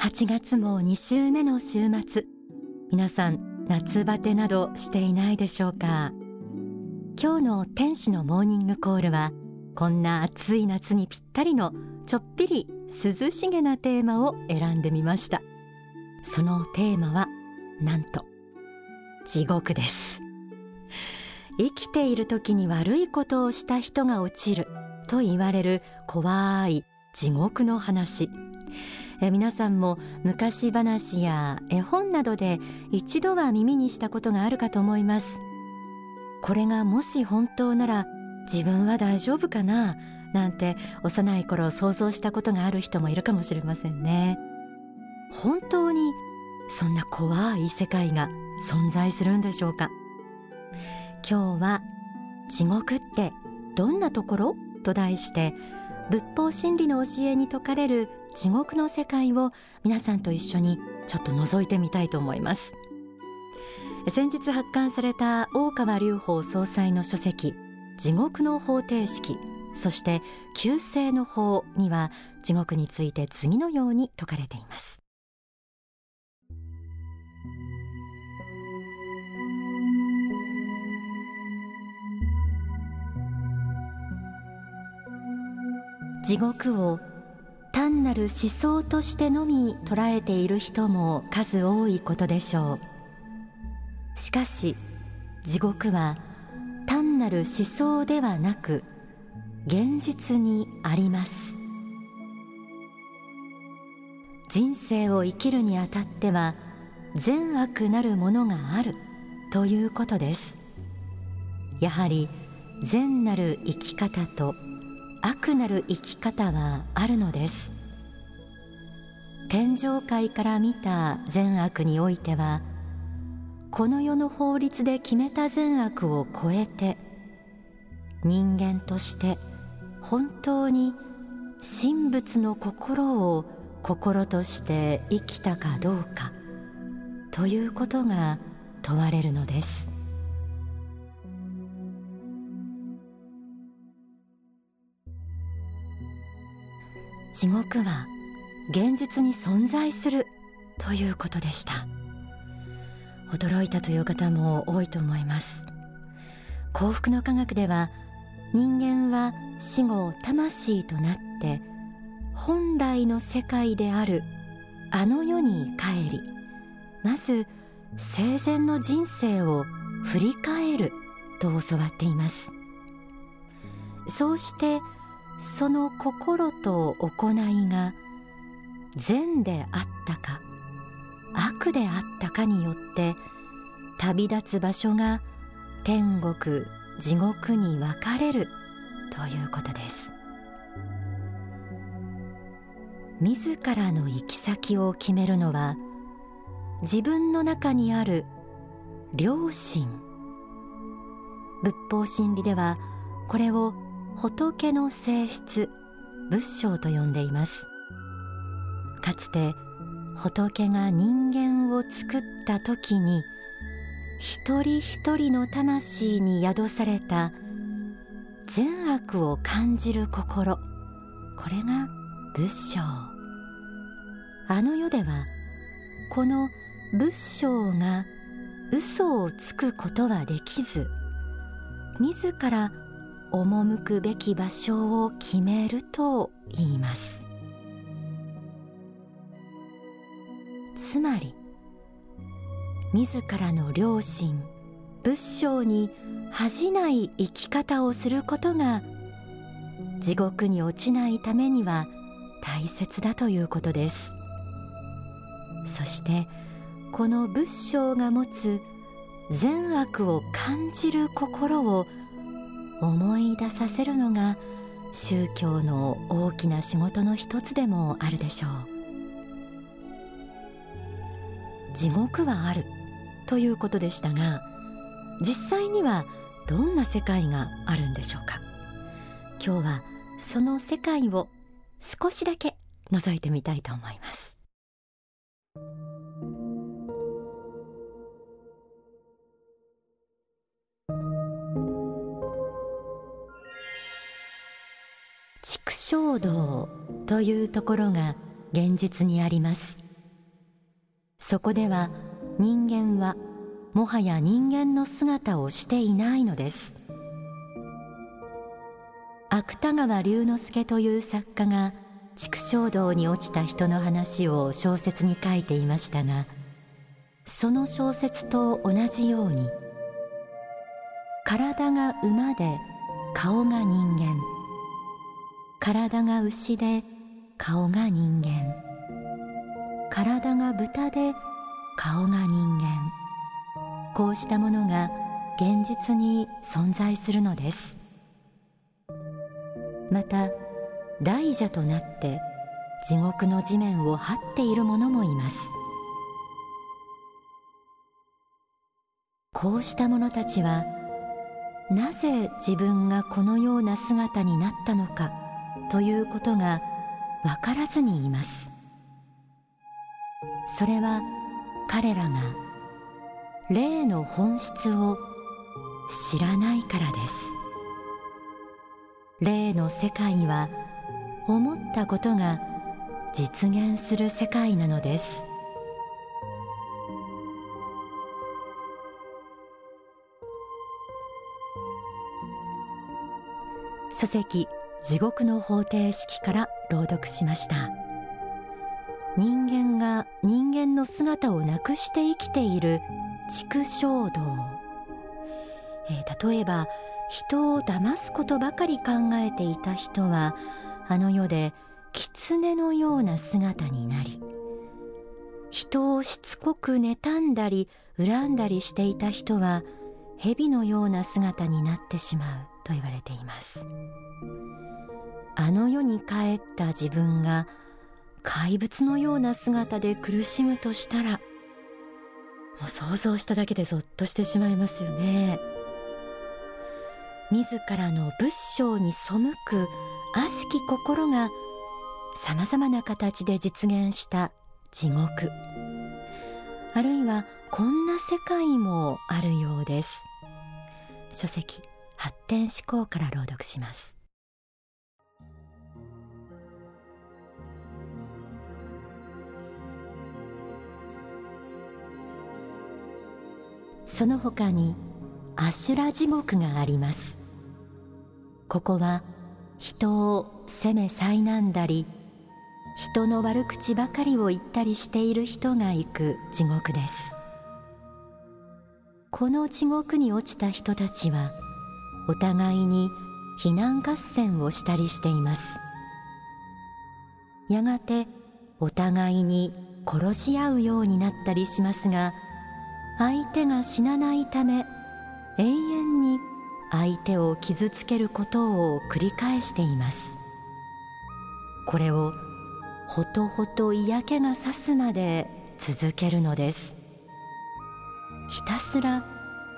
8月も2週目の週末。皆さん夏バテなどしていないでしょうか？今日の天使のモーニングコールはこんな暑い夏にぴったりのちょっぴり涼しげなテーマを選んでみました。そのテーマはなんと地獄です。生きている時に悪いことをした人が落ちる。と言われる怖い地獄の話。え皆さんも昔話や絵本などで一度は耳にしたことがあるかと思います。これがもし本当なら自分は大丈夫かな？なんて幼い頃想像したことがある人もいるかもしれませんね。本当にそんな怖い世界が存在するんでしょうか？今日は地獄ってどんなところ？と題して仏法真理の教えに説かれる地獄の世界を皆さんと一緒にちょっと覗いてみたいと思います。先日発刊された大川隆法総裁の書籍地獄の方程式そして旧世の法には地獄について次のように説かれています。地獄を単なる思想としてのみ捉えている人も数多いことでしょう。しかし地獄は単なる思想ではなく現実にあります。人生を生きるにあたっては善悪なるものがあるということです。やはり善なる生き方と悪なる生き方はあるのです。天上界から見た善悪においてはこの世の法律で決めた善悪を超えて人間として本当に神仏の心を心として生きたかどうかということが問われるのです。地獄は現実に存在するということでした。驚いたという方も多いと思います。幸福の科学では人間は死後魂となって本来の世界であるあの世に帰りまず生前の人生を振り返ると教わっています。そうしてその心と行いが善であったか悪であったかによって旅立つ場所が天国地獄に分かれるということです。自らの行き先を決めるのは自分の中にある良心。仏法真理ではこれを仏の性質仏性と呼んでいます。かつて仏が人間を作った時に一人一人の魂に宿された善悪を感じる心これが仏性。あの世ではこの仏性が嘘をつくことはできず自ら赴くべき場所を決めると言います。つまり自らの良心仏性に恥じない生き方をすることが地獄に落ちないためには大切だということです。そしてこの仏性が持つ善悪を感じる心を思い出させるのが宗教の大きな仕事の一つでもあるでしょう。地獄はあるということでしたが実際にはどんな世界があるんでしょうか。今日はその世界を少しだけ覗いてみたいと思います。畜生道というところが現実にあります。そこでは人間はもはや人間の姿をしていないのです。芥川龍之介という作家が畜生道に落ちた人の話を小説に書いていましたがその小説と同じように体が馬で顔が人間。体が牛で顔が人間。体が豚で顔が人間。こうしたものが現実に存在するのです。また大蛇となって地獄の地面を這っている者もいます。こうした者たちはなぜ自分がこのような姿になったのか。ということが分からずにいます。それは彼らが霊の本質を知らないからです。霊の世界は思ったことが実現する世界なのです。書籍地獄の方程式から朗読しました。人間が人間の姿をなくして生きている畜生道、えー、例えば人を騙すことばかり考えていた人はあの世で狐のような姿になり人をしつこく妬んだり恨んだりしていた人は蛇のような姿になってしまう。と言われています。あの世に帰った自分が怪物のような姿で苦しむとしたらもう想像しただけでゾッとしてしまいますよね。自らの仏性に背く悪しき心がさまざまな形で実現した地獄。あるいはこんな世界もあるようです。書籍。発展思考から朗読します。その他にアシュラ地獄があります。ここは人を責め災んだり人の悪口ばかりを言ったりしている人が行く地獄です。この地獄に落ちた人たちはお互いに非難合戦をしたりしています。やがてお互いに殺し合うようになったりしますが相手が死なないため永遠に相手を傷つけることを繰り返しています。これをほとほと嫌気がさすまで続けるのです。ひたすら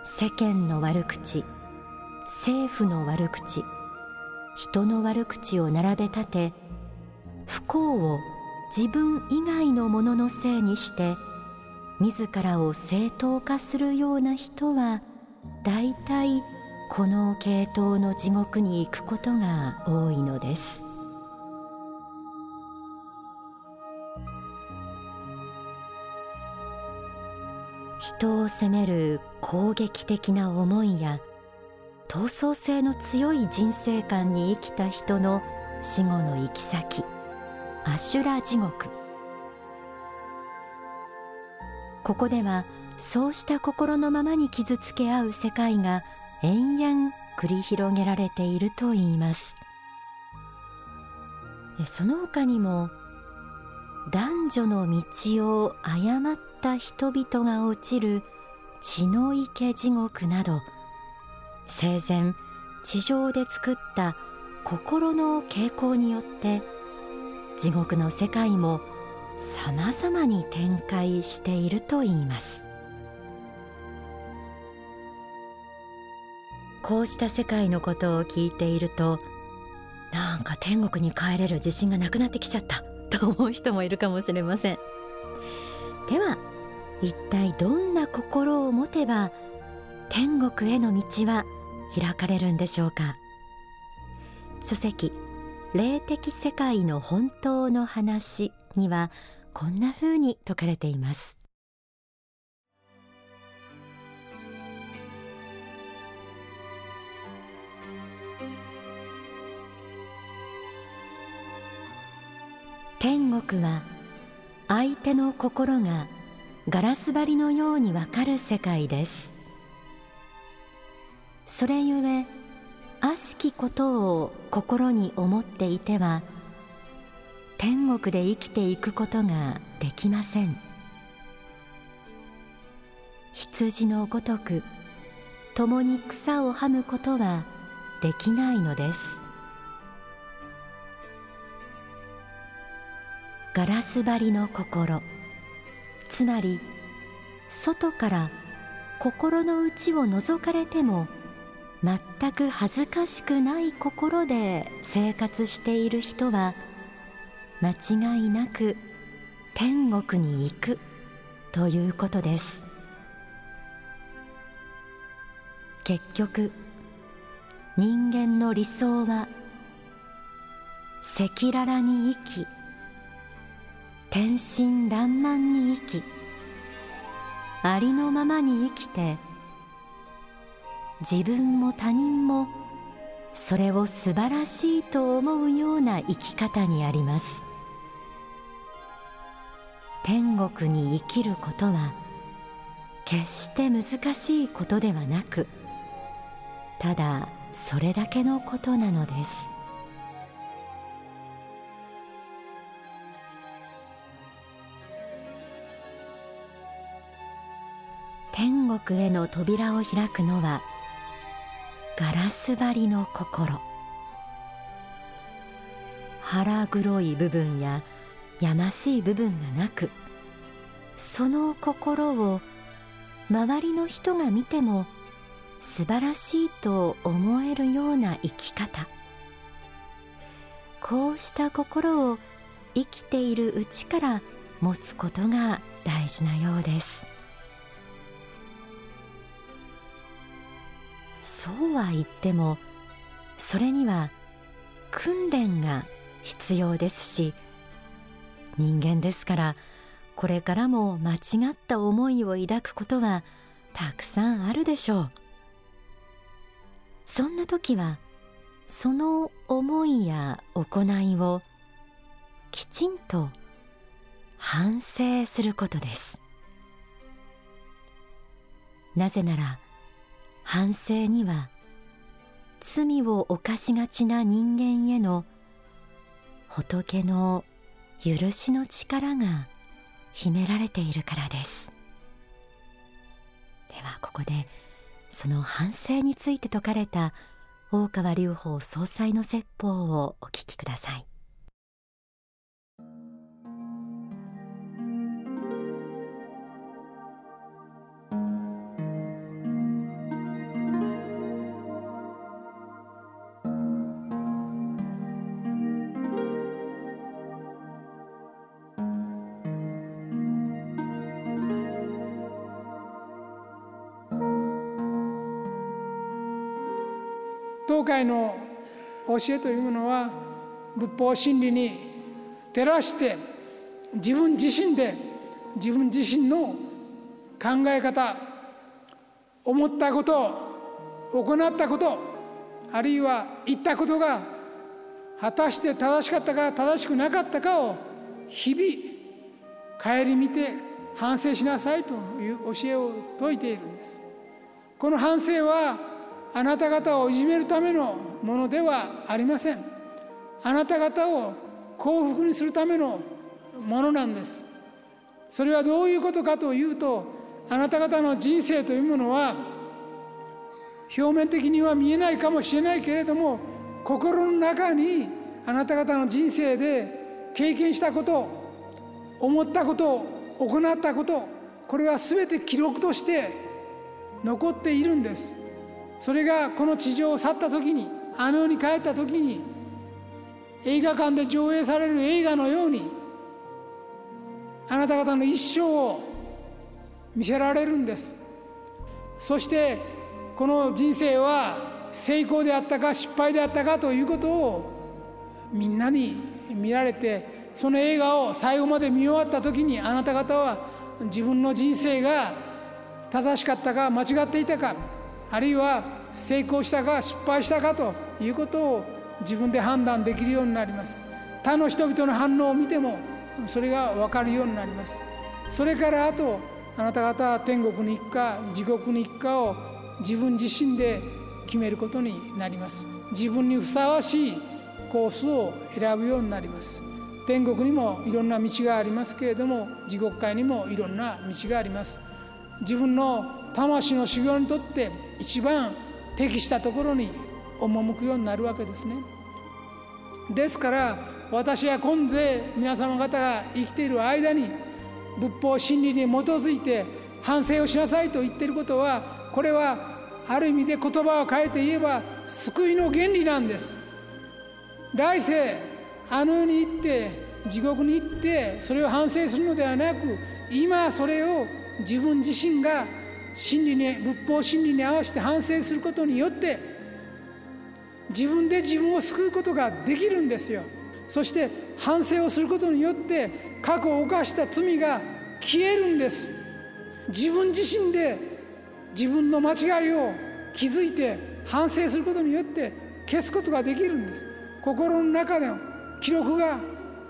世間の悪口政府の悪口人の悪口を並べ立て不幸を自分以外のもののせいにして自らを正当化するような人は大体この系統の地獄に行くことが多いのです。人を責める攻撃的な思いや闘争性の強い人生観に生きた人の死後の行き先。アシュラ地獄。ここではそうした心のままに傷つけ合う世界が延々繰り広げられているといいます。その他にも男女の道を誤った人々が落ちる血の池地獄など生前地上で作った心の傾向によって地獄の世界もさまざまに展開しているといいます。こうした世界のことを聞いているとなんか天国に帰れる自信がなくなってきちゃったと思う人もいるかもしれません。では一体どんな心を持てば天国への道は開かれるんでしょうか？書籍霊的世界の本当の話にはこんな風に説かれています。天国は相手の心がガラス張りのようにわかる世界です。それゆえ悪しきことを心に思っていては天国で生きていくことができません。羊のごとく共に草をはむことはできないのです。ガラス張りの心つまり外から心の内を覗かれても全く恥ずかしくない心で生活している人は間違いなく天国に行くということです。結局人間の理想は赤裸々に生き天真爛漫に生きありのままに生きて自分も他人もそれを素晴らしいと思うような生き方にあります。天国に生きることは決して難しいことではなくただそれだけのことなのです。天国への扉を開くのはガラス張りの心。腹黒い部分ややましい部分がなくその心を周りの人が見ても素晴らしいと思えるような生き方。こうした心を生きているうちから持つことが大事なようです。そうは言ってもそれには訓練が必要ですし人間ですからこれからも間違った思いを抱くことはたくさんあるでしょう。そんな時はその思いや行いをきちんと反省することです。なぜなら反省には罪を犯しがちな人間への仏の許しの力が秘められているからです。ではここでその反省について説かれた大川隆法総裁の説法をお聞きください。会の教えというものは仏法真理に照らして自分自身で自分自身の考え方思ったこと行ったことあるいは言ったことが果たして正しかったか正しくなかったかを日々顧みて反省しなさいという教えを説いている。んですこの反省はあなた方をいじめるためのものではありません。あなた方を幸福にするためのものなんです。それはどういうことかというとあなた方の人生というものは表面的には見えないかもしれないけれども心の中にあなた方の人生で経験したこと思ったこと行ったことこれは全て記録として残っているんです。それがこの地上を去った時にあの世に帰った時に映画館で上映される映画のようにあなた方の一生を見せられるんです。そしてこの人生は成功であったか失敗であったかということをみんなに見られてその映画を最後まで見終わった時にあなた方は自分の人生が正しかったか間違っていたかあるいは成功したか失敗したかということを自分で判断できるようになります。他の人々の反応を見てもそれが分かるようになります。それからあとあなた方は天国に行くか地獄に行くかを自分自身で決めることになります。自分にふさわしいコースを選ぶようになります。天国にもいろんな道がありますけれども地獄界にもいろんな道があります。自分の魂の修行にとって一番適したところに赴くようになるわけですね。ですから私は今世皆様方が生きている間に仏法真理に基づいて反省をしなさいと言っていることはこれはある意味で言葉を変えて言えば救いの原理なんです。来世あの世に行って地獄に行ってそれを反省するのではなく今それを自分自身が真理に仏法真理に合わせて反省することによって自分で自分を救うことができるんですよ。そして反省をすることによって過去を犯した罪が消えるんです。自分自身で自分の間違いを気づいて反省することによって消すことができるんです。心の中での記録が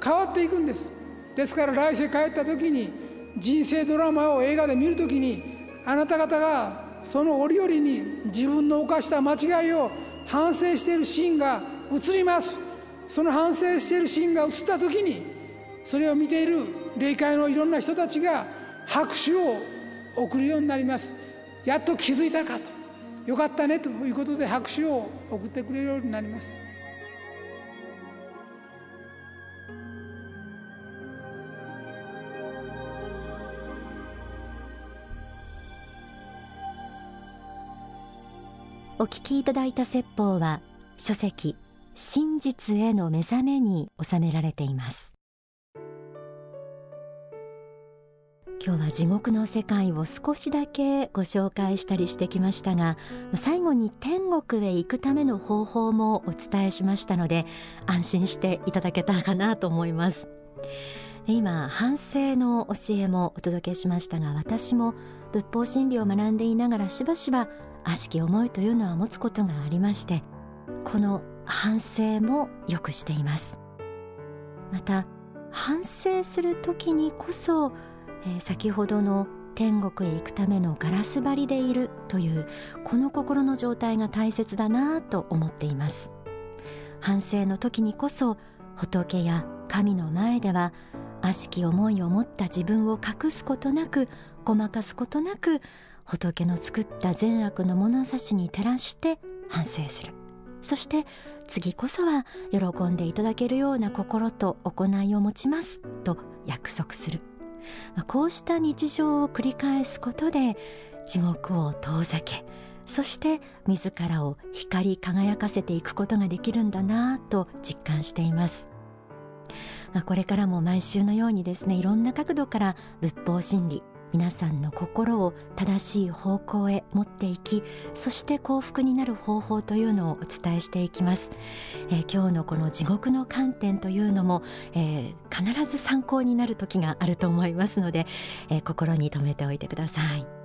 変わっていくんです。ですから来世帰った時に人生ドラマを映画で見る時にあなた方がその折々に自分の犯した間違いを反省しているシーンが映ります。その反省しているシーンが映った時にそれを見ている霊界のいろんな人たちが拍手を送るようになります。やっと気づいたかと。よかったねということで拍手を送ってくれるようになります。お聞きいただいた説法は書籍真実への目覚めに収められています。今日は地獄の世界を少しだけご紹介したりしてきましたが最後に天国へ行くための方法もお伝えしましたので安心していただけたかなと思います。今反省の教えもお届けしましたが私も仏法真理を学んでいながらしばしば悪しき思いというのは持つことがありましてこの反省もよくしています。また反省する時にこそ、えー、先ほどの天国へ行くためのガラス張りでいるというこの心の状態が大切だなと思っています。反省の時にこそ仏や神の前では悪しき思いを持った自分を隠すことなくごまかすことなく仏の作った善悪の物差しに照らして反省する。そして次こそは喜んでいただけるような心と行いを持ちますと約束する、ま、こうした日常を繰り返すことで地獄を遠ざけそして自らを光り輝かせていくことができるんだなと実感しています、まあ、これからも毎週のようにですねいろんな角度から仏法真理皆さんの心を正しい方向へ持っていきそして幸福になる方法というのをお伝えしていきます、えー、今日のこの地獄の観点というのも、えー、必ず参考になる時があると思いますので、えー、心に留めておいてください。